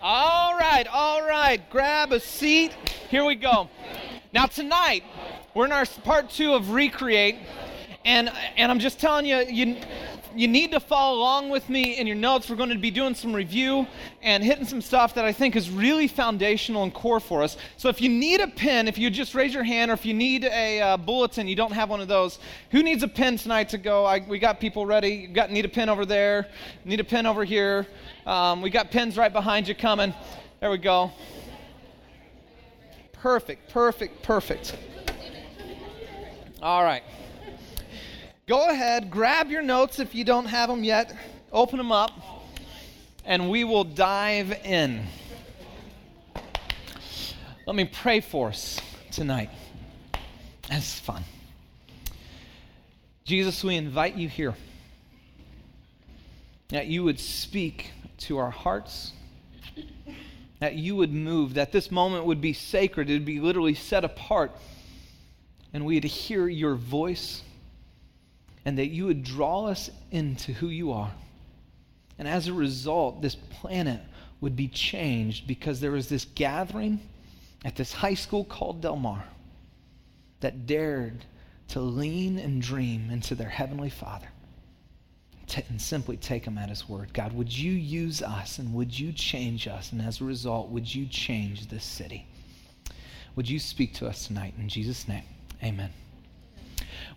All right, all right. Grab a seat. Here we go. Now, tonight, we're in our part two of Recreate. And, and I'm just telling you, you, you need to follow along with me in your notes. We're going to be doing some review and hitting some stuff that I think is really foundational and core for us. So if you need a pen, if you just raise your hand, or if you need a uh, bulletin, you don't have one of those, who needs a pen tonight to go? I, we got people ready. You got need a pen over there. Need a pen over here. Um, we got pens right behind you coming. There we go. Perfect, perfect, perfect. All right. Go ahead, grab your notes if you don't have them yet, open them up, and we will dive in. Let me pray for us tonight. That's fun. Jesus, we invite you here that you would speak to our hearts, that you would move, that this moment would be sacred, it would be literally set apart, and we'd hear your voice and that you would draw us into who you are. And as a result, this planet would be changed because there was this gathering at this high school called Del Mar that dared to lean and dream into their Heavenly Father and simply take Him at His word. God, would you use us and would you change us? And as a result, would you change this city? Would you speak to us tonight? In Jesus' name, amen.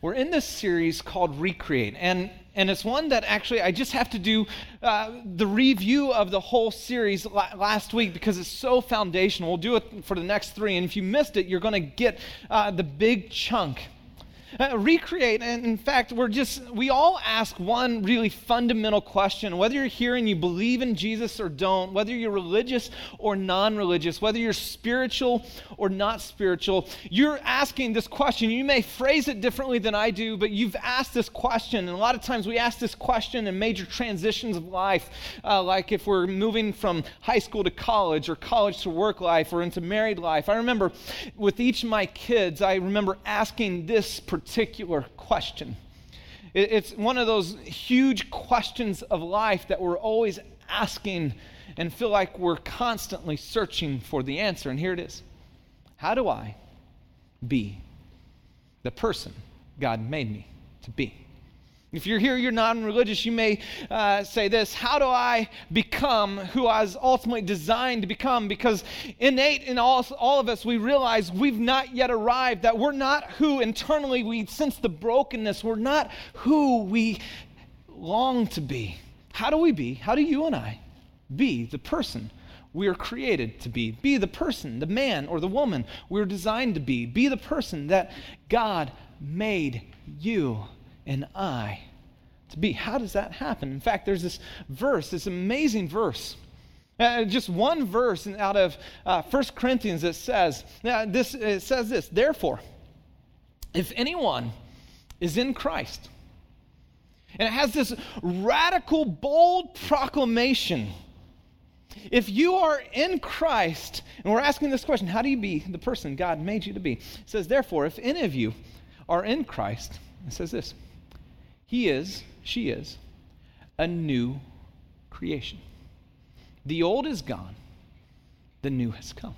We're in this series called Recreate, and, and it's one that actually I just have to do uh, the review of the whole series la- last week because it's so foundational. We'll do it for the next three, and if you missed it, you're going to get uh, the big chunk. Uh, recreate, and in fact, we're just, we all ask one really fundamental question whether you're here and you believe in Jesus or don't, whether you're religious or non religious, whether you're spiritual or not spiritual, you're asking this question. You may phrase it differently than I do, but you've asked this question. And a lot of times we ask this question in major transitions of life, uh, like if we're moving from high school to college or college to work life or into married life. I remember with each of my kids, I remember asking this particular question. It's one of those huge questions of life that we're always asking and feel like we're constantly searching for the answer. And here it is How do I be the person God made me to be? If you're here, you're non religious, you may uh, say this How do I become who I was ultimately designed to become? Because innate in all, all of us, we realize we've not yet arrived, that we're not who internally we sense the brokenness, we're not who we long to be. How do we be? How do you and I be the person we are created to be? Be the person, the man or the woman we're designed to be. Be the person that God made you and I to be. How does that happen? In fact, there's this verse, this amazing verse. Uh, just one verse out of uh, 1 Corinthians that says, uh, this, it says this, therefore, if anyone is in Christ, and it has this radical, bold proclamation. If you are in Christ, and we're asking this question, how do you be the person God made you to be? It says, therefore, if any of you are in Christ, it says this he is, she is, a new creation. The old is gone, the new has come.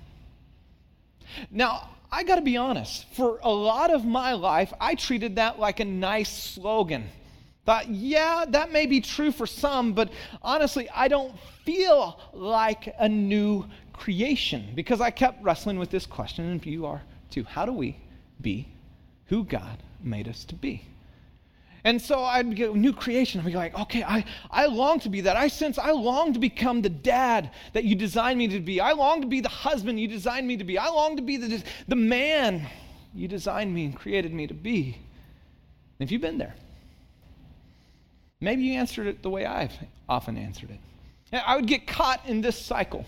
Now, I got to be honest, for a lot of my life, I treated that like a nice slogan. Thought, yeah, that may be true for some, but honestly, I don't feel like a new creation because I kept wrestling with this question, and you are too. How do we be who God made us to be? And so I'd get a new creation. I'd be like, okay, I, I long to be that. I sense I long to become the dad that you designed me to be. I long to be the husband you designed me to be. I long to be the, the man you designed me and created me to be. And if you've been there, maybe you answered it the way I've often answered it. I would get caught in this cycle.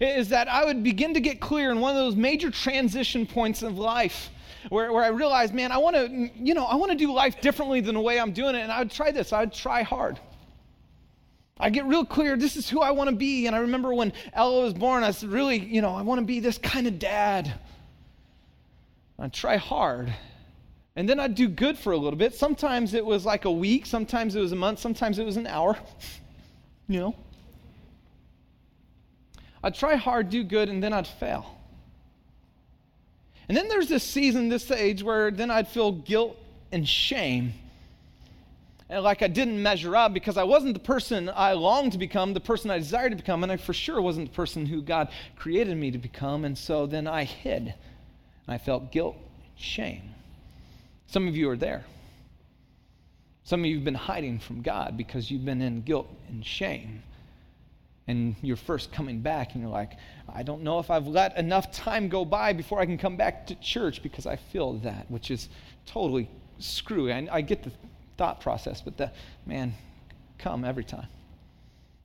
Is that I would begin to get clear in one of those major transition points of life where, where I realized, man, I want to, you know, I want to do life differently than the way I'm doing it. And I would try this. I would try hard. I get real clear, this is who I want to be. And I remember when Ella was born, I said, really, you know, I want to be this kind of dad. I'd try hard. And then I'd do good for a little bit. Sometimes it was like a week, sometimes it was a month, sometimes it was an hour, you know. I'd try hard, do good, and then I'd fail. And then there's this season, this age, where then I'd feel guilt and shame. And like I didn't measure up because I wasn't the person I longed to become, the person I desired to become, and I for sure wasn't the person who God created me to become. And so then I hid. And I felt guilt, and shame. Some of you are there. Some of you have been hiding from God because you've been in guilt and shame. And you're first coming back and you're like, I don't know if I've let enough time go by before I can come back to church because I feel that, which is totally screwy. I, I get the thought process, but the man, come every time.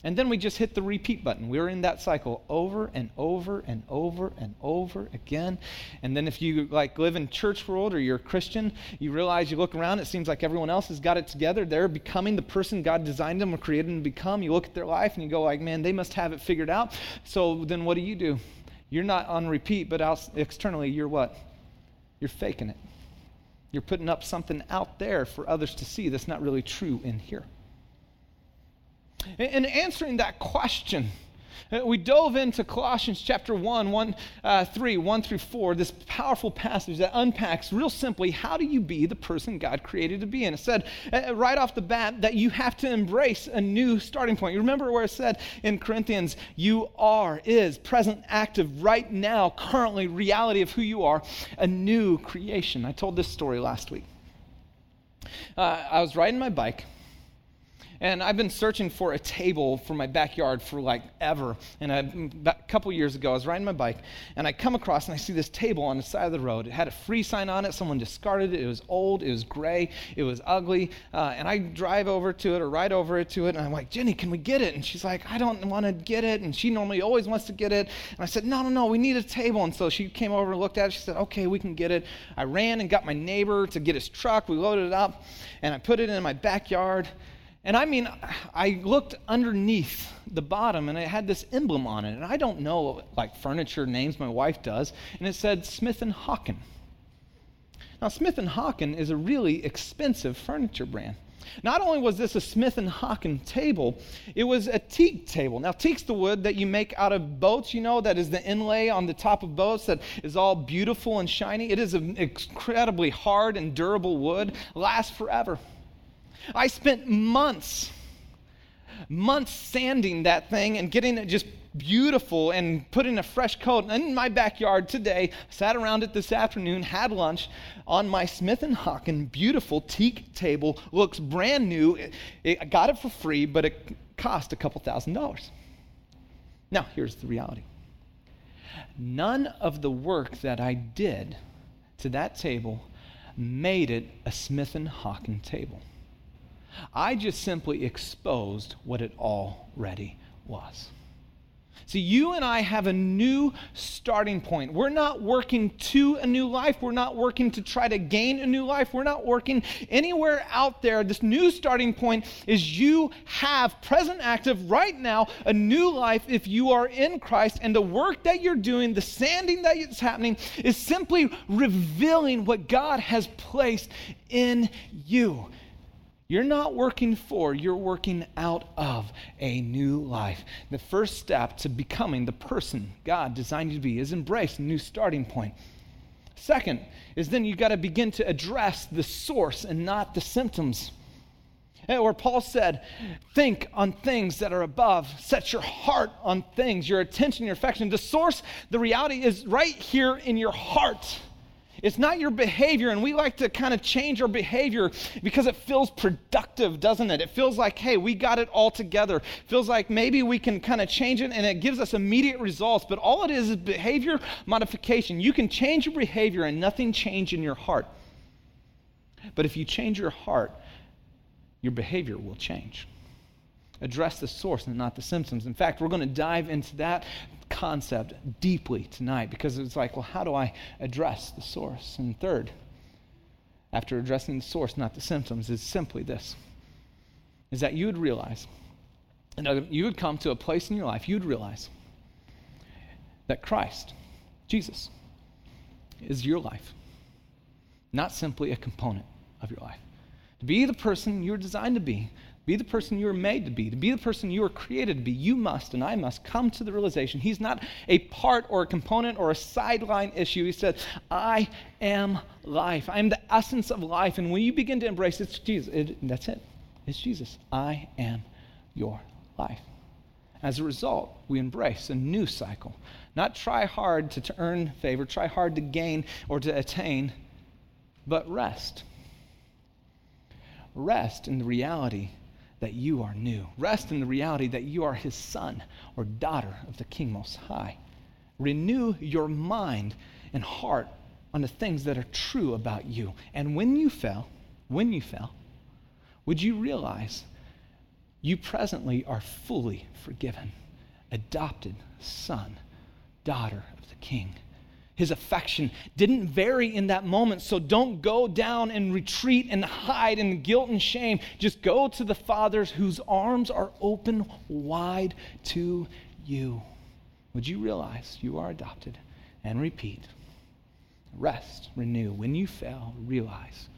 And then we just hit the repeat button. We're in that cycle over and over and over and over again. And then if you like live in church world or you're a Christian, you realize you look around, it seems like everyone else has got it together. They're becoming the person God designed them or created them to become. You look at their life and you go like, man, they must have it figured out. So then what do you do? You're not on repeat, but externally, you're what? You're faking it. You're putting up something out there for others to see that's not really true in here. In answering that question, uh, we dove into Colossians chapter 1, 1 uh, 3, 1 through 4, this powerful passage that unpacks real simply how do you be the person God created to be. And it said uh, right off the bat that you have to embrace a new starting point. You remember where it said in Corinthians, you are, is, present, active, right now, currently, reality of who you are, a new creation. I told this story last week. Uh, I was riding my bike and I've been searching for a table for my backyard for like ever. And a, couple years ago, I was riding my bike, and I come across and I see this table on the side of the road. It had a free sign on it. Someone discarded it. It was old. It was gray. It was ugly. Uh, and I drive over to it or ride over to it, and I'm like, Jenny, can we get it? And she's like, I don't want to get it. And she normally always wants to get it. And I said, No, no, no, we need a table. And so she came over and looked at it. She said, Okay, we can get it. I ran and got my neighbor to get his truck. We loaded it up, and I put it in my backyard. And I mean, I looked underneath the bottom and it had this emblem on it. And I don't know like furniture names, my wife does. And it said Smith and Hawken. Now, Smith and Hawken is a really expensive furniture brand. Not only was this a Smith and Hawken table, it was a teak table. Now, teak's the wood that you make out of boats, you know, that is the inlay on the top of boats that is all beautiful and shiny. It is an incredibly hard and durable wood, lasts forever. I spent months, months sanding that thing and getting it just beautiful and putting a fresh coat in my backyard today. Sat around it this afternoon, had lunch on my Smith and Hawken beautiful teak table. Looks brand new. It, it, I got it for free, but it cost a couple thousand dollars. Now, here's the reality. None of the work that I did to that table made it a Smith and Hawken table. I just simply exposed what it already was. See, you and I have a new starting point. We're not working to a new life. We're not working to try to gain a new life. We're not working anywhere out there. This new starting point is you have present active right now a new life if you are in Christ. And the work that you're doing, the sanding that is happening, is simply revealing what God has placed in you. You're not working for, you're working out of a new life. The first step to becoming the person God designed you to be is embrace a new starting point. Second is then you've got to begin to address the source and not the symptoms. Eh, where Paul said, Think on things that are above, set your heart on things, your attention, your affection. The source, the reality is right here in your heart. It's not your behavior, and we like to kind of change our behavior because it feels productive, doesn't it? It feels like, hey, we got it all together. It feels like maybe we can kind of change it and it gives us immediate results, but all it is is behavior modification. You can change your behavior and nothing change in your heart. But if you change your heart, your behavior will change. Address the source and not the symptoms. In fact, we're going to dive into that concept deeply tonight because it's like, well, how do I address the source? And third, after addressing the source, not the symptoms, is simply this is that you would realize, and you would come to a place in your life, you'd realize that Christ, Jesus, is your life, not simply a component of your life. To be the person you're designed to be, be the person you were made to be, to be the person you were created to be, you must and I must come to the realization He's not a part or a component or a sideline issue. He said, I am life. I am the essence of life. And when you begin to embrace it's Jesus, it, that's it. It's Jesus. I am your life. As a result, we embrace a new cycle. Not try hard to, to earn favor, try hard to gain or to attain, but rest. Rest in the reality that you are new. Rest in the reality that you are his son or daughter of the King Most High. Renew your mind and heart on the things that are true about you. And when you fell, when you fell, would you realize you presently are fully forgiven, adopted son, daughter of the King? His affection didn't vary in that moment. So don't go down and retreat and hide in guilt and shame. Just go to the Father's whose arms are open wide to you. Would you realize you are adopted? And repeat. Rest, renew. When you fail, realize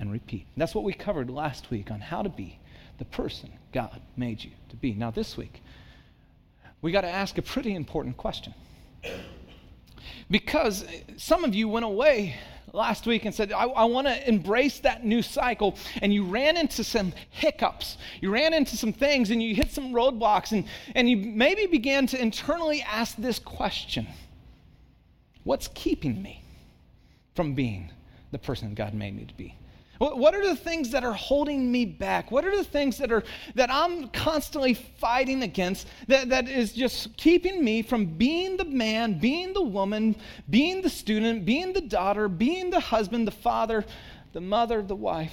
and repeat. That's what we covered last week on how to be the person God made you to be. Now, this week, we got to ask a pretty important question. Because some of you went away last week and said, I, I want to embrace that new cycle. And you ran into some hiccups. You ran into some things and you hit some roadblocks. And, and you maybe began to internally ask this question What's keeping me from being the person God made me to be? What are the things that are holding me back? What are the things that are that I'm constantly fighting against that, that is just keeping me from being the man, being the woman, being the student, being the daughter, being the husband, the father, the mother, the wife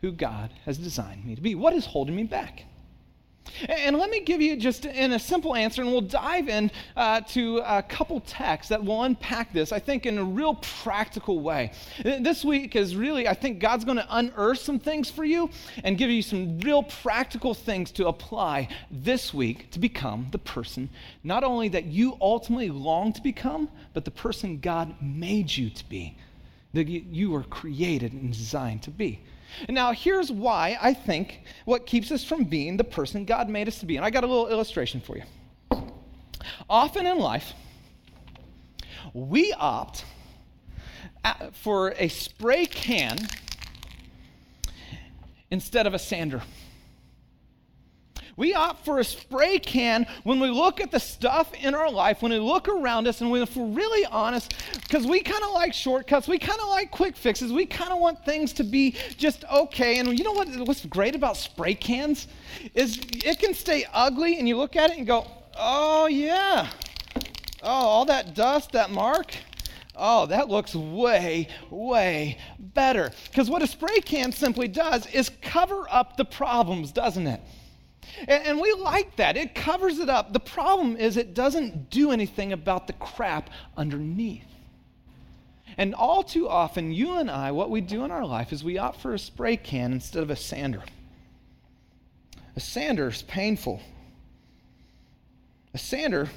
who God has designed me to be? What is holding me back? And let me give you just in a simple answer, and we'll dive in uh, to a couple texts that will unpack this, I think, in a real practical way. This week is really, I think God's going to unearth some things for you and give you some real practical things to apply this week to become the person, not only that you ultimately long to become, but the person God made you to be, that you were created and designed to be. Now, here's why I think what keeps us from being the person God made us to be. And I got a little illustration for you. Often in life, we opt for a spray can instead of a sander. We opt for a spray can when we look at the stuff in our life, when we look around us, and when, if we're really honest, because we kind of like shortcuts, we kind of like quick fixes, we kind of want things to be just okay. And you know what, what's great about spray cans is it can stay ugly, and you look at it and go, oh yeah, oh all that dust, that mark. Oh, that looks way, way better. Because what a spray can simply does is cover up the problems, doesn't it? And, and, we like that. It covers it up. The problem is it doesn't do anything about the crap underneath. And all too often, you and I, what we do in our life is we opt for a spray can instead of a sander. A sander is painful. A sander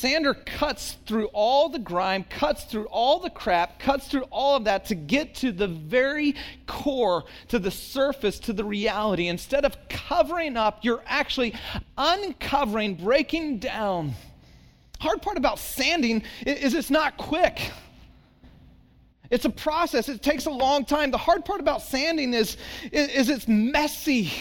sander cuts through all the grime, cuts through all the crap, cuts through all of that to get to the very core, to the surface, to the reality. Instead of covering up, you're actually uncovering, breaking down. Hard part about sanding is it's not quick. It's a process. It takes a long time. The hard part about sanding is, is, it's messy.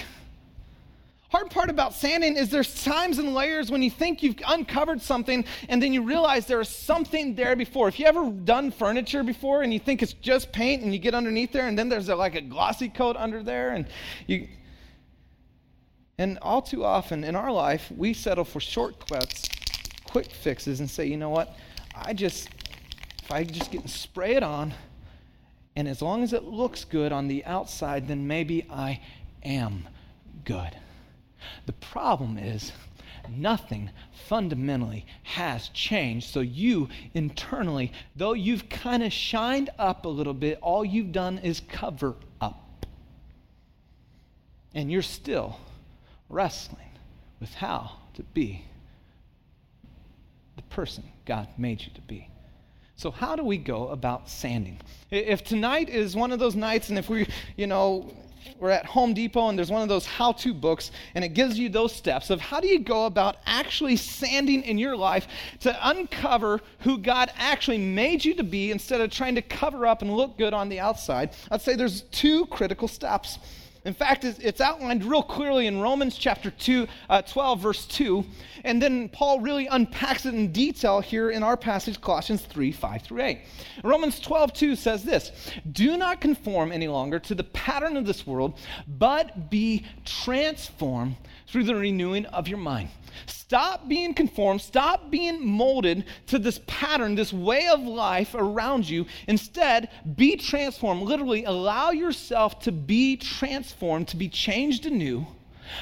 Hard part about sanding is there's times and layers when you think you've uncovered something and then you realize there is something there before. If you ever done furniture before and you think it's just paint and you get underneath there and then there's a, like a glossy coat under there and you and all too often in our life we settle for shortcuts, quick fixes and say, "You know what? I just if I just get and spray it on and as long as it looks good on the outside, then maybe I am good." The problem is, nothing fundamentally has changed. So, you internally, though you've kind of shined up a little bit, all you've done is cover up. And you're still wrestling with how to be the person God made you to be. So, how do we go about sanding? If tonight is one of those nights, and if we, you know, we're at Home Depot and there's one of those how to books, and it gives you those steps of how do you go about actually sanding in your life to uncover who God actually made you to be instead of trying to cover up and look good on the outside. I'd say there's two critical steps. In fact, it's outlined real clearly in Romans chapter 2, uh, 12, verse 2. And then Paul really unpacks it in detail here in our passage, Colossians 3, 5 through 8. Romans 12, 2 says this Do not conform any longer to the pattern of this world, but be transformed through the renewing of your mind. Stop being conformed, stop being molded to this pattern, this way of life around you. Instead, be transformed. Literally, allow yourself to be transformed, to be changed anew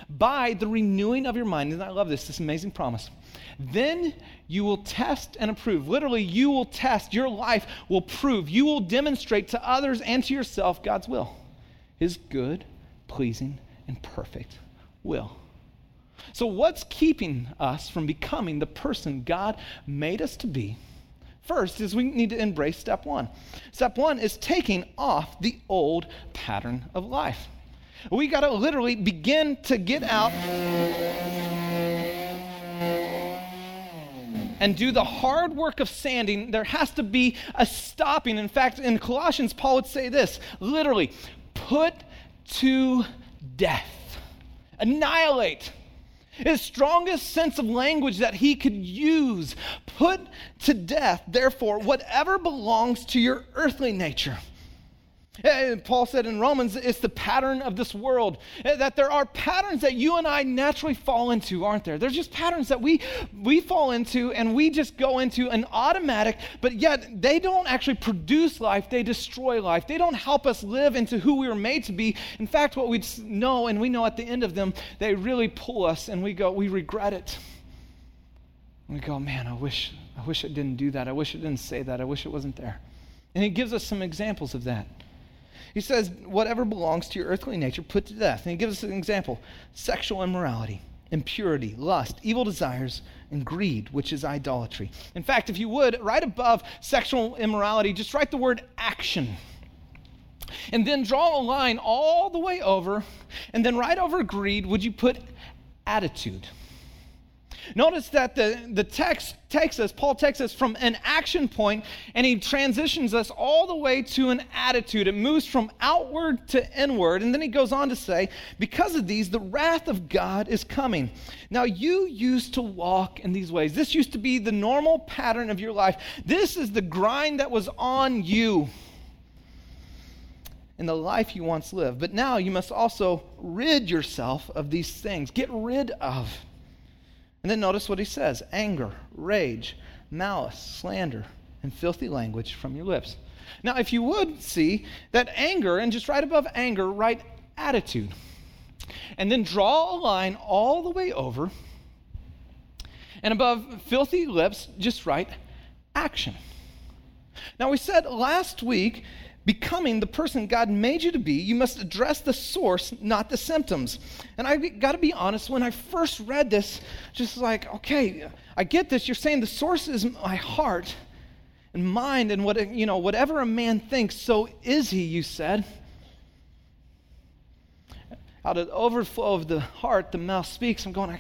by the renewing of your mind. And I love this, this amazing promise. Then you will test and approve. Literally, you will test, your life will prove, you will demonstrate to others and to yourself God's will, His good, pleasing, and perfect will. So, what's keeping us from becoming the person God made us to be? First is we need to embrace step one. Step one is taking off the old pattern of life. We got to literally begin to get out and do the hard work of sanding. There has to be a stopping. In fact, in Colossians, Paul would say this literally, put to death, annihilate his strongest sense of language that he could use. Put to death, therefore, whatever belongs to your earthly nature Paul said in Romans, it's the pattern of this world. Eh, that there are patterns that you and I naturally fall into, aren't there? There's just patterns that we, we fall into and we just go into an automatic, but yet they don't actually produce life, they destroy life. They don't help us live into who we were made to be. In fact, what we know, and we know at the end of them, they really pull us and we go, we regret it. We go, man, I wish, I wish I didn't do that. I wish I didn't say that. I wish it wasn't there. And he gives us some examples of that. He says, whatever belongs to your earthly nature, put to death. And he gives us an example sexual immorality, impurity, lust, evil desires, and greed, which is idolatry. In fact, if you would, right above sexual immorality, just write the word action. And then draw a line all the way over. And then right over greed, would you put attitude? Notice that the, the text takes us, Paul takes us from an action point and he transitions us all the way to an attitude. It moves from outward to inward. And then he goes on to say, Because of these, the wrath of God is coming. Now, you used to walk in these ways. This used to be the normal pattern of your life. This is the grind that was on you in the life you once lived. But now you must also rid yourself of these things. Get rid of. And then notice what he says anger, rage, malice, slander, and filthy language from your lips. Now, if you would see that anger, and just right above anger, write attitude. And then draw a line all the way over. And above filthy lips, just write action. Now, we said last week becoming the person God made you to be, you must address the source, not the symptoms. And I got to be honest, when I first read this, just like, okay, I get this. You're saying the source is my heart and mind, and what you know, whatever a man thinks, so is he. You said. Out of the overflow of the heart, the mouth speaks. I'm going,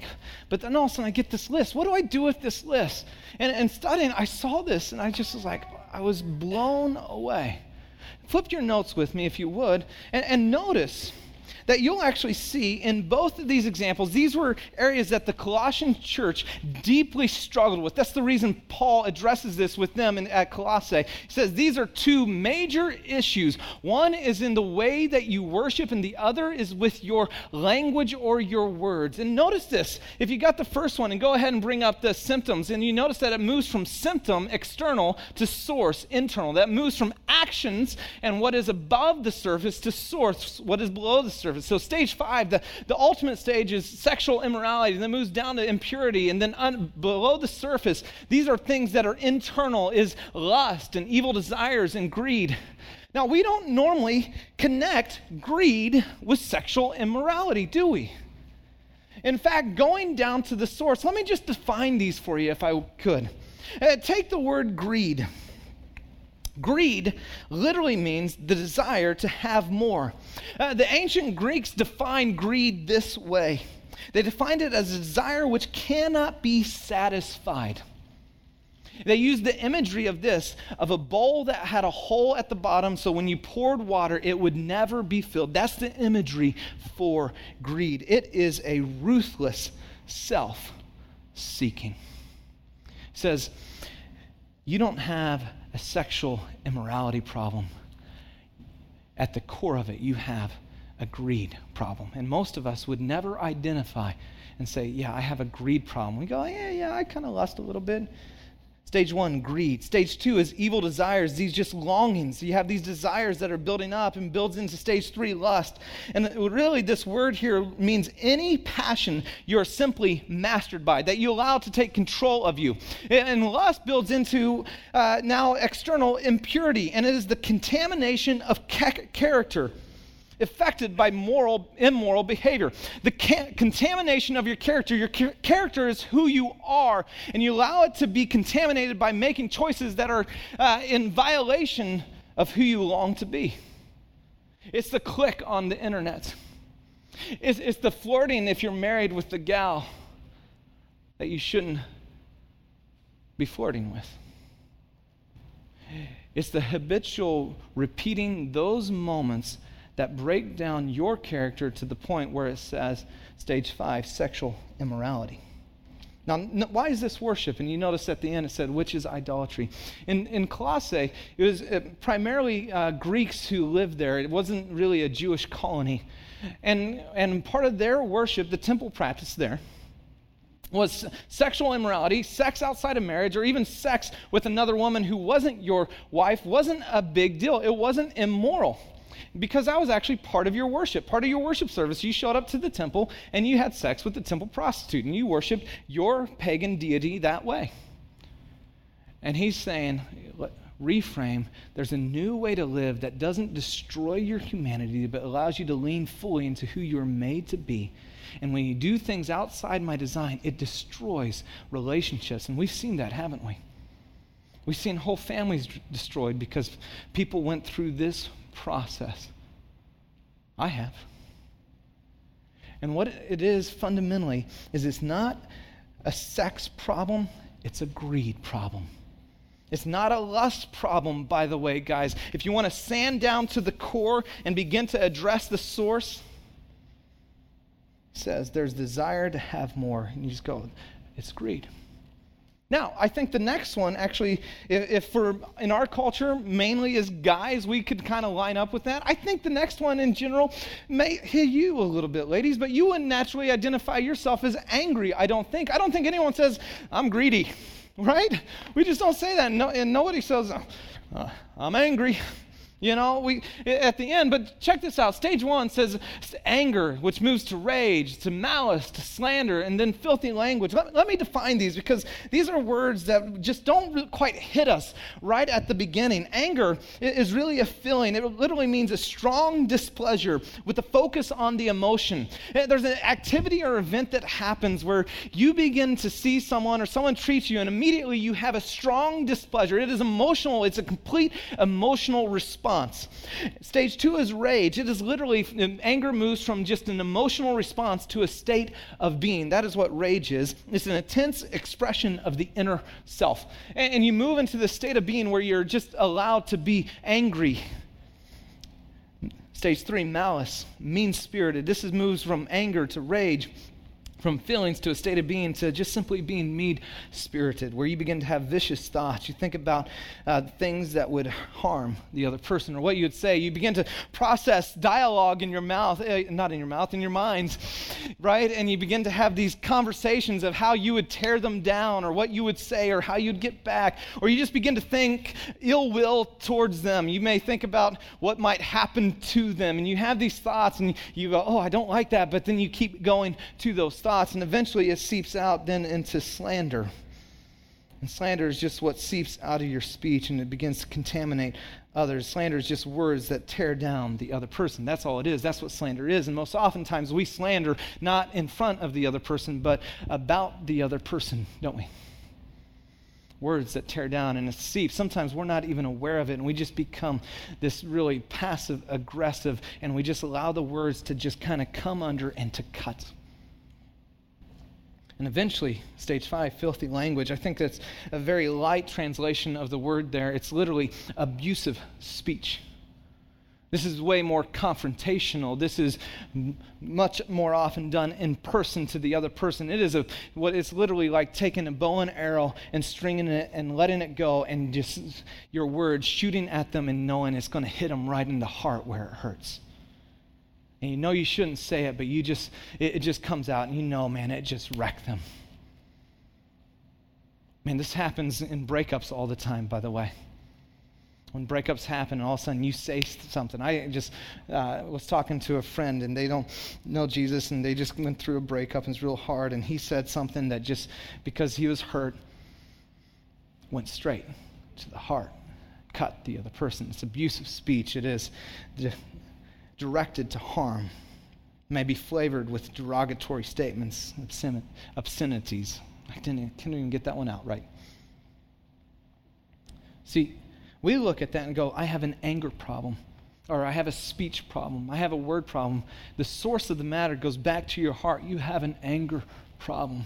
but then all of a sudden I get this list. What do I do with this list? And, and studying, I saw this, and I just was like, I was blown away. Flip your notes with me if you would, and, and notice that you'll actually see in both of these examples, these were areas that the Colossian church deeply struggled with. That's the reason Paul addresses this with them in, at Colossae. He says these are two major issues. One is in the way that you worship, and the other is with your language or your words. And notice this if you got the first one, and go ahead and bring up the symptoms, and you notice that it moves from symptom, external, to source, internal. That moves from actions and what is above the surface to source, what is below the surface. So, stage five, the, the ultimate stage is sexual immorality, and then moves down to impurity, and then un, below the surface, these are things that are internal, is lust and evil desires and greed. Now, we don't normally connect greed with sexual immorality, do we? In fact, going down to the source, let me just define these for you if I could. Uh, take the word greed. Greed literally means the desire to have more. Uh, the ancient Greeks defined greed this way they defined it as a desire which cannot be satisfied. They used the imagery of this of a bowl that had a hole at the bottom, so when you poured water, it would never be filled. That's the imagery for greed. It is a ruthless self seeking. says, You don't have a sexual immorality problem. At the core of it, you have a greed problem. And most of us would never identify and say, Yeah, I have a greed problem. We go, Yeah, yeah, I kind of lust a little bit. Stage one, greed. Stage two is evil desires, these just longings. You have these desires that are building up and builds into stage three, lust. And really, this word here means any passion you're simply mastered by, that you allow to take control of you. And lust builds into uh, now external impurity, and it is the contamination of ca- character affected by moral, immoral behavior. The ca- contamination of your character, your ca- character is who you are, and you allow it to be contaminated by making choices that are uh, in violation of who you long to be. It's the click on the internet. It's, it's the flirting if you're married with the gal that you shouldn't be flirting with. It's the habitual repeating those moments that break down your character to the point where it says, stage five, sexual immorality. Now, why is this worship? And you notice at the end it said, which is idolatry. In, in Colossae, it was uh, primarily uh, Greeks who lived there. It wasn't really a Jewish colony. And, and part of their worship, the temple practice there, was sexual immorality, sex outside of marriage, or even sex with another woman who wasn't your wife wasn't a big deal. It wasn't immoral because that was actually part of your worship. Part of your worship service, you showed up to the temple and you had sex with the temple prostitute and you worshiped your pagan deity that way. And he's saying, reframe, there's a new way to live that doesn't destroy your humanity, but allows you to lean fully into who you're made to be. And when you do things outside my design, it destroys relationships. And we've seen that, haven't we? We've seen whole families destroyed because people went through this process. I have. And what it is fundamentally is it's not a sex problem, it's a greed problem. It's not a lust problem, by the way, guys. If you want to sand down to the core and begin to address the source, says there's desire to have more. And you just go, it's greed. Now, I think the next one, actually, if, if, for in our culture, mainly as guys, we could kind of line up with that. I think the next one in general may hit you a little bit, ladies, but you wouldn't naturally identify yourself as angry, I don't think. I don't think anyone says, I'm greedy, right? We just don't say that. No, and nobody says, uh, I'm angry. You know, we at the end, but check this out. Stage one says anger, which moves to rage, to malice, to slander, and then filthy language. Let, let me define these because these are words that just don't quite hit us right at the beginning. Anger is really a feeling, it literally means a strong displeasure with a focus on the emotion. Eh, there's an activity or event that happens where you begin to see someone or someone treats you, and immediately you have a strong displeasure. It is emotional, it's a complete emotional response response. Stage two is rage. It is literally, anger moves from just an emotional response to a state of being. That is what rage is. It's an intense expression of the inner self. And, you move into the state of being where you're just allowed to be angry. Stage three, malice, mean spirited. This is moves from anger to rage from feelings to a state of being to just simply being mean spirited, where you begin to have vicious thoughts. You think about uh, things that would harm the other person or what you would say. You begin to process dialogue in your mouth, uh, not in your mouth, in your minds, right? And you begin to have these conversations of how you would tear them down or what you would say or how you'd get back. Or you just begin to think ill will towards them. You may think about what might happen to them. And you have these thoughts and you go, oh, I don't like that. But then you keep going to those thoughts thoughts, and eventually it seeps out then into slander. And slander is just what seeps out of your speech and it begins to contaminate others. Slander is just words that tear down the other person. That's all it is. That's what slander is. And most oftentimes we slander not in front of the other person, but about the other person, don't we? Words that tear down and it seeps. Sometimes we're not even aware of it and we just become this really passive aggressive and we just allow the words to just kind of come under and to cut. And eventually, stage five, filthy language. I think that's a very light translation of the word there. It's literally abusive speech. This is way more confrontational. This is m- much more often done in person to the other person. It is a, what it's literally like taking a bow and arrow and stringing it and letting it go and just your words shooting at them and knowing it's going to hit them right in the heart where it hurts and you know you shouldn't say it, but you just it, it just comes out, and you know, man, it just wrecked them. Man, this happens in breakups all the time, by the way. When breakups happen, and all of a sudden you say something. I just uh, was talking to a friend, and they don't know Jesus, and they just went through a breakup, and it's real hard. And he said something that just because he was hurt went straight to the heart, cut the other person. It's abusive speech. It is directed to harm may be flavored with derogatory statements, obscenities. I didn't, couldn't even get that one out right. See, we look at that and go, I have an anger problem, or I have a speech problem, I have a word problem. The source of the matter goes back to your heart. You have an anger problem.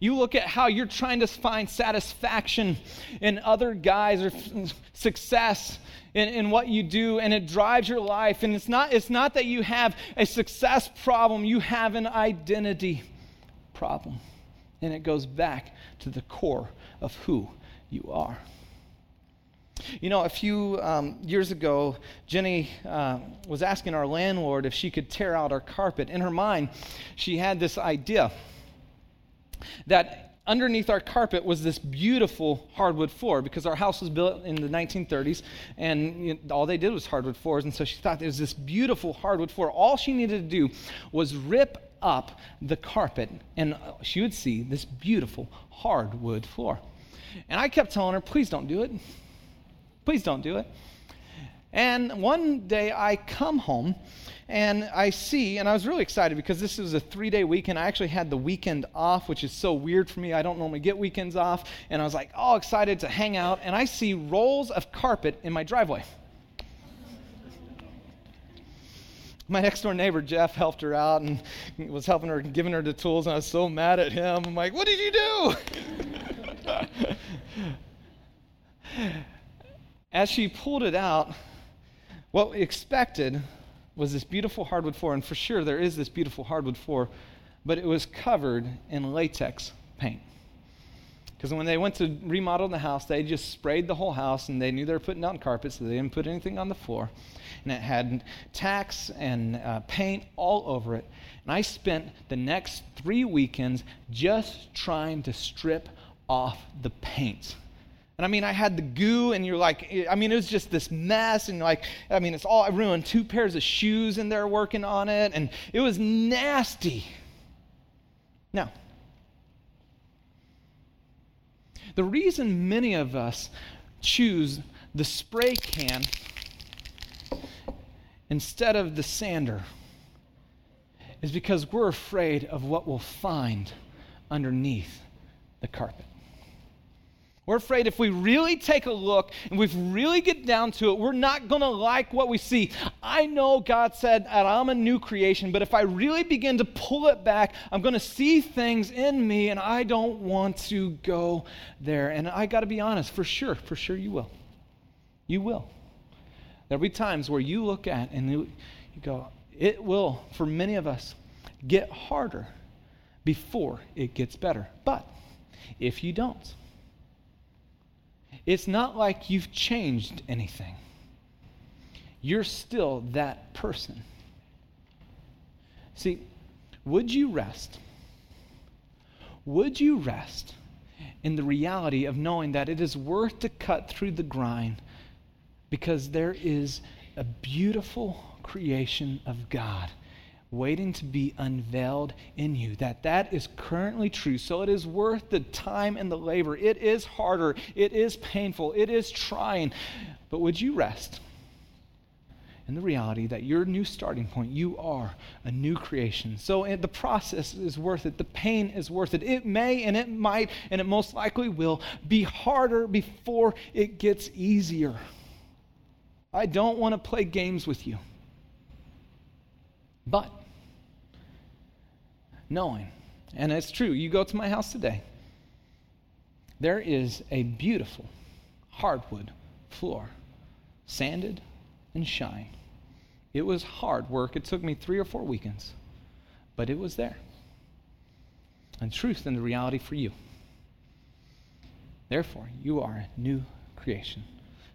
You look at how you're trying to find satisfaction in other guys or success in, in what you do, and it drives your life. And it's not, it's not that you have a success problem, you have an identity problem. And it goes back to the core of who you are. You know, a few um, years ago, Jenny uh, was asking our landlord if she could tear out our carpet. In her mind, she had this idea that underneath our carpet was this beautiful hardwood floor because our house was built in the 1930s and you know, all they did was hardwood floors. And so she thought there was this beautiful hardwood floor. All she needed to do was rip up the carpet and uh, she would see this beautiful hardwood floor. And I kept telling her, please don't do it. Please don't do it. And one day I come home and I see, and I was really excited because this was a three day weekend. I actually had the weekend off, which is so weird for me. I don't normally get weekends off. And I was like, all excited to hang out. And I see rolls of carpet in my driveway. my next door neighbor Jeff helped her out and was helping her, giving her the tools, and I was so mad at him. I'm like, "What did you do?" As she pulled it out, what we expected was this beautiful hardwood floor, and for sure there is this beautiful hardwood floor, but it was covered in latex paint. Because when they went to remodel the house, they just sprayed the whole house and they knew they were putting down carpet, so they didn't put anything on the floor. And it had tacks and uh, paint all over it. And I spent the next three weekends just trying to strip off the paint and I mean, I had the goo, and you're like, I mean, it was just this mess. And like, I mean, it's all, I ruined two pairs of shoes in there working on it. And it was nasty. Now, the reason many of us choose the spray can instead of the sander is because we're afraid of what we'll find underneath the carpet. We're afraid if we really take a look and we really get down to it, we're not going to like what we see. I know God said that I'm a new creation, but if I really begin to pull it back, I'm going to see things in me and I don't want to go there. And I got to be honest, for sure, for sure you will. You will. There'll be times where you look at and you, you go, it will, for many of us, get harder before it gets better. But if you don't, it's not like you've changed anything. You're still that person. See, would you rest? Would you rest in the reality of knowing that it is worth to cut through the grind because there is a beautiful creation of God waiting to be unveiled in you that that is currently true. So it is worth the time and the labor. It is harder. It is painful. It is trying. But would you rest in the reality that your new starting point you are a new creation? So the process is worth it. The pain is worth it. It may and it might and it most likely will be harder before it gets easier. I don't want to play games with you. But knowing. And it's true. You go to my house today, there is a beautiful hardwood floor, sanded and shine. It was hard work. It took me three or four weekends, but it was there. And truth and the reality for you. Therefore, you are a new creation.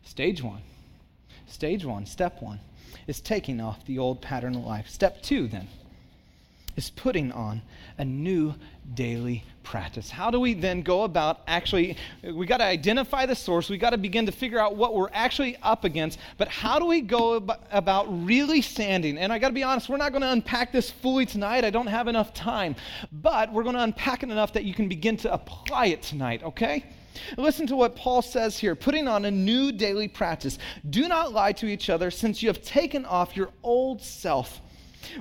Stage one. Stage one, step one, is taking off the old pattern of life. Step two, then is putting on a new daily practice. How do we then go about actually, we got to identify the source, we got to begin to figure out what we're actually up against, but how do we go about really standing? And I got to be honest, we're not going to unpack this fully tonight. I don't have enough time, but we're going to unpack it enough that you can begin to apply it tonight, okay? Listen to what Paul says here putting on a new daily practice. Do not lie to each other, since you have taken off your old self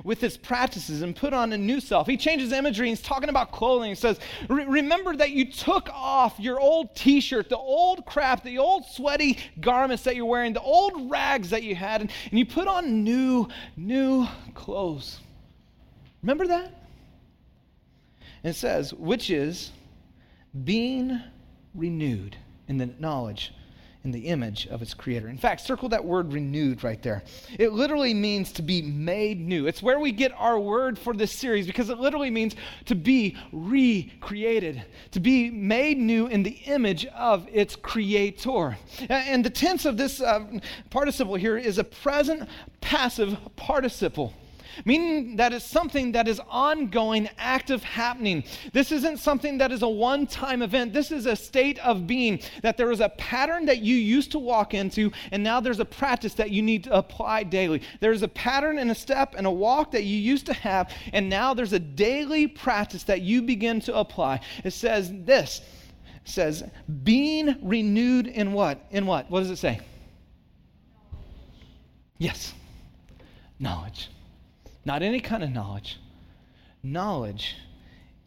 with his practices and put on a new self. He changes imagery. He's talking about clothing. He says, Remember that you took off your old t shirt, the old crap, the old sweaty garments that you're wearing, the old rags that you had, and, and you put on new, new clothes. Remember that? And it says, which is being renewed in the knowledge in the image of its creator. In fact, circle that word renewed right there. It literally means to be made new. It's where we get our word for this series because it literally means to be recreated, to be made new in the image of its creator. And the tense of this uh, participle here is a present passive participle meaning that it's something that is ongoing, active happening. This isn't something that is a one time event. This is a state of being, that there is a pattern that you used to walk into, and now there's a practice that you need to apply daily. There's a pattern and a step and a walk that you used to have, and now there's a daily practice that you begin to apply. It says this. Says, being renewed in what? In what? What does it say? Yes. Knowledge. Not any kind of knowledge. Knowledge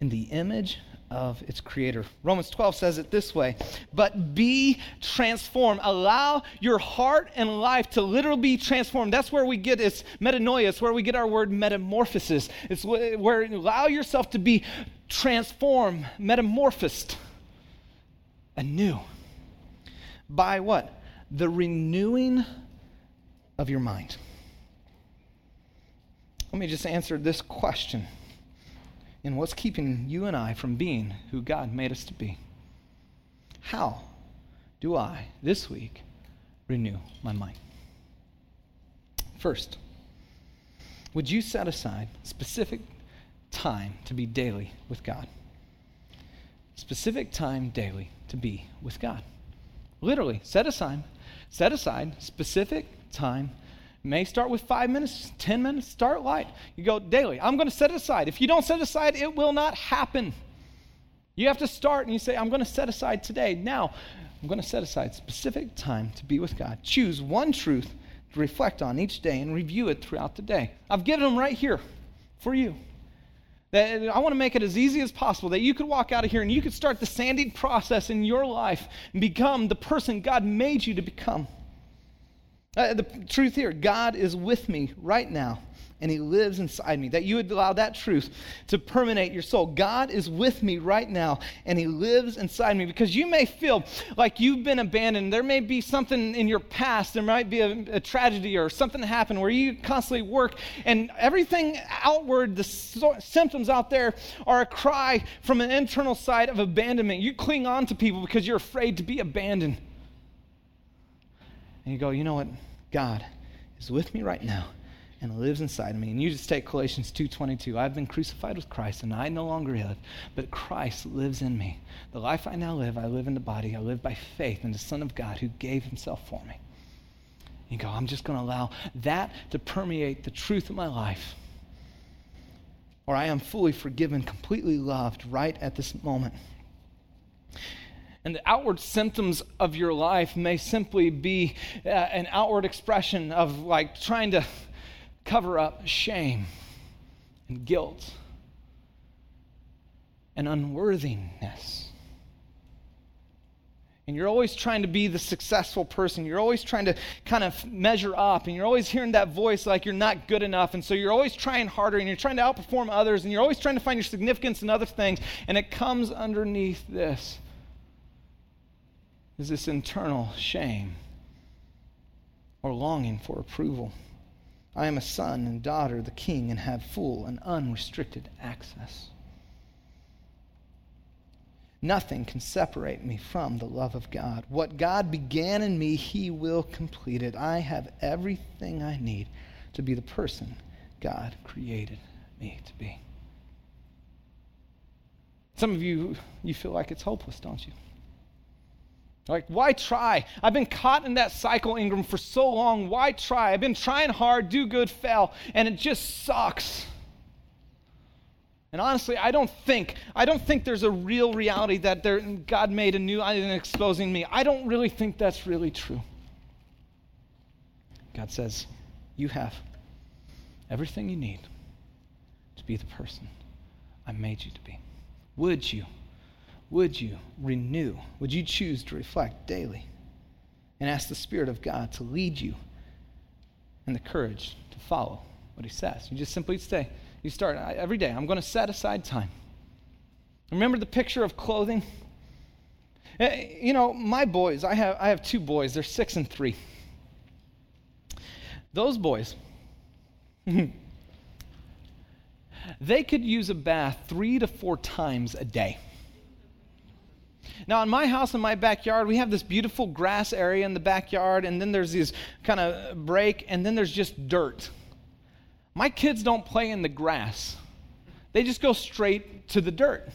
in the image of its creator. Romans 12 says it this way But be transformed. Allow your heart and life to literally be transformed. That's where we get its metanoia. It's where we get our word metamorphosis. It's where allow yourself to be transformed, metamorphosed anew. By what? The renewing of your mind. Let me just answer this question. And what's keeping you and I from being who God made us to be? How do I, this week, renew my mind? First, would you set aside specific time to be daily with God? Specific time daily to be with God. Literally, set aside, set aside specific time may start with five minutes, 10 minutes, start light. You go daily. I'm going to set it aside. If you don't set it aside, it will not happen. You have to start and you say, I'm going to set aside today. Now, I'm going to set aside specific time to be with God. Choose one truth to reflect on each day and review it throughout the day. I've given them right here for you. That I want to make it as easy as possible that you could walk out of here and you could start the sanding process in your life and become the person God made you to become. Uh, the truth here God is with me right now, and He lives inside me. That you would allow that truth to permeate your soul. God is with me right now, and He lives inside me. Because you may feel like you've been abandoned. There may be something in your past, there might be a, a tragedy or something happened where you constantly work, and everything outward, the so- symptoms out there, are a cry from an internal side of abandonment. You cling on to people because you're afraid to be abandoned. And you go, you know what? God is with me right now and lives inside of me. And you just take Galatians 2:22. I've been crucified with Christ, and I no longer live, but Christ lives in me. The life I now live, I live in the body. I live by faith in the Son of God who gave himself for me. You go, I'm just going to allow that to permeate the truth of my life. or I am fully forgiven, completely loved right at this moment. And the outward symptoms of your life may simply be uh, an outward expression of like trying to cover up shame and guilt and unworthiness and you're always trying to be the successful person. You're always trying to kind of measure up, and you're always hearing that voice like you're not good enough. And so you're always trying harder, and you're trying to outperform others, and you're always trying to find your significance in other things. And it comes underneath this is this internal shame or longing for approval. I am a son and daughter of the king and have full and unrestricted access. Nothing can separate me from the love of God. What God began in me, He will complete it. I have everything I need to be the person God created me to be. Some of you, you feel like it's hopeless, don't you? Like, why try? I've been caught in that cycle, Ingram, for so long. Why try? I've been trying hard, do good, fail, and it just sucks. And honestly, I don't think I don't think there's a real reality that there, God made a new island exposing me. I don't really think that's really true. God says, "You have everything you need to be the person I made you to be." Would you? Would you renew? Would you choose to reflect daily and ask the Spirit of God to lead you and the courage to follow what He says? You just simply say. You start every day. I'm going to set aside time. Remember the picture of clothing? Eh, you know, my boys, I have, I have two boys, they're six and three. Those boys, they could use a bath three to four times a day. Now, in my house, in my backyard, we have this beautiful grass area in the backyard, and then there's this kind of break, and then there's just dirt. My kids don't play in the grass, they just go straight to the dirt.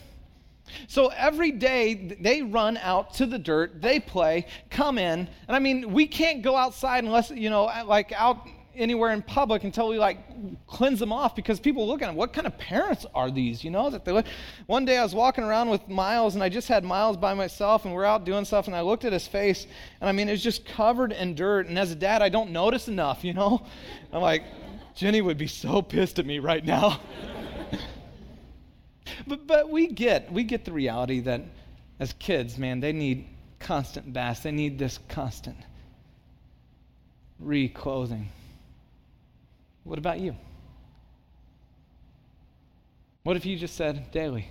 So every day they run out to the dirt, they play, come in, and I mean, we can't go outside unless, you know, like out anywhere in public until we like cleanse them off because people look at them. What kind of parents are these? You know that they look. One day I was walking around with Miles and I just had Miles by myself and we're out doing stuff and I looked at his face and I mean it was just covered in dirt and as a dad I don't notice enough. You know, I'm like Jenny would be so pissed at me right now. but, but we get we get the reality that as kids, man, they need constant baths. They need this constant reclothing. What about you? What if you just said daily,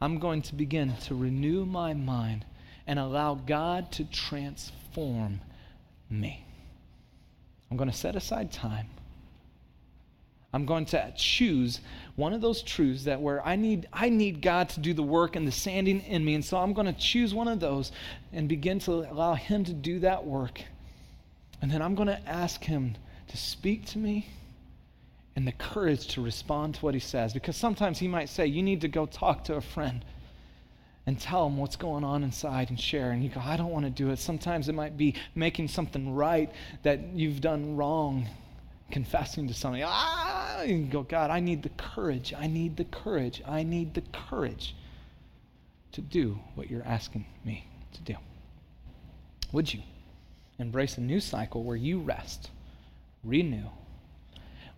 I'm going to begin to renew my mind and allow God to transform me? I'm going to set aside time I'm going to choose one of those truths that where I need I need God to do the work and the sanding in me. And so I'm going to choose one of those and begin to allow him to do that work. And then I'm going to ask him to speak to me and the courage to respond to what he says because sometimes he might say you need to go talk to a friend and tell him what's going on inside and share. And you go, I don't want to do it. Sometimes it might be making something right that you've done wrong confessing to somebody, ah, and go, God, I need the courage. I need the courage. I need the courage to do what you're asking me to do. Would you embrace a new cycle where you rest, renew?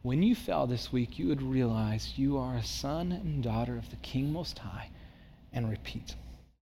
When you fell this week, you would realize you are a son and daughter of the King Most High and repeat.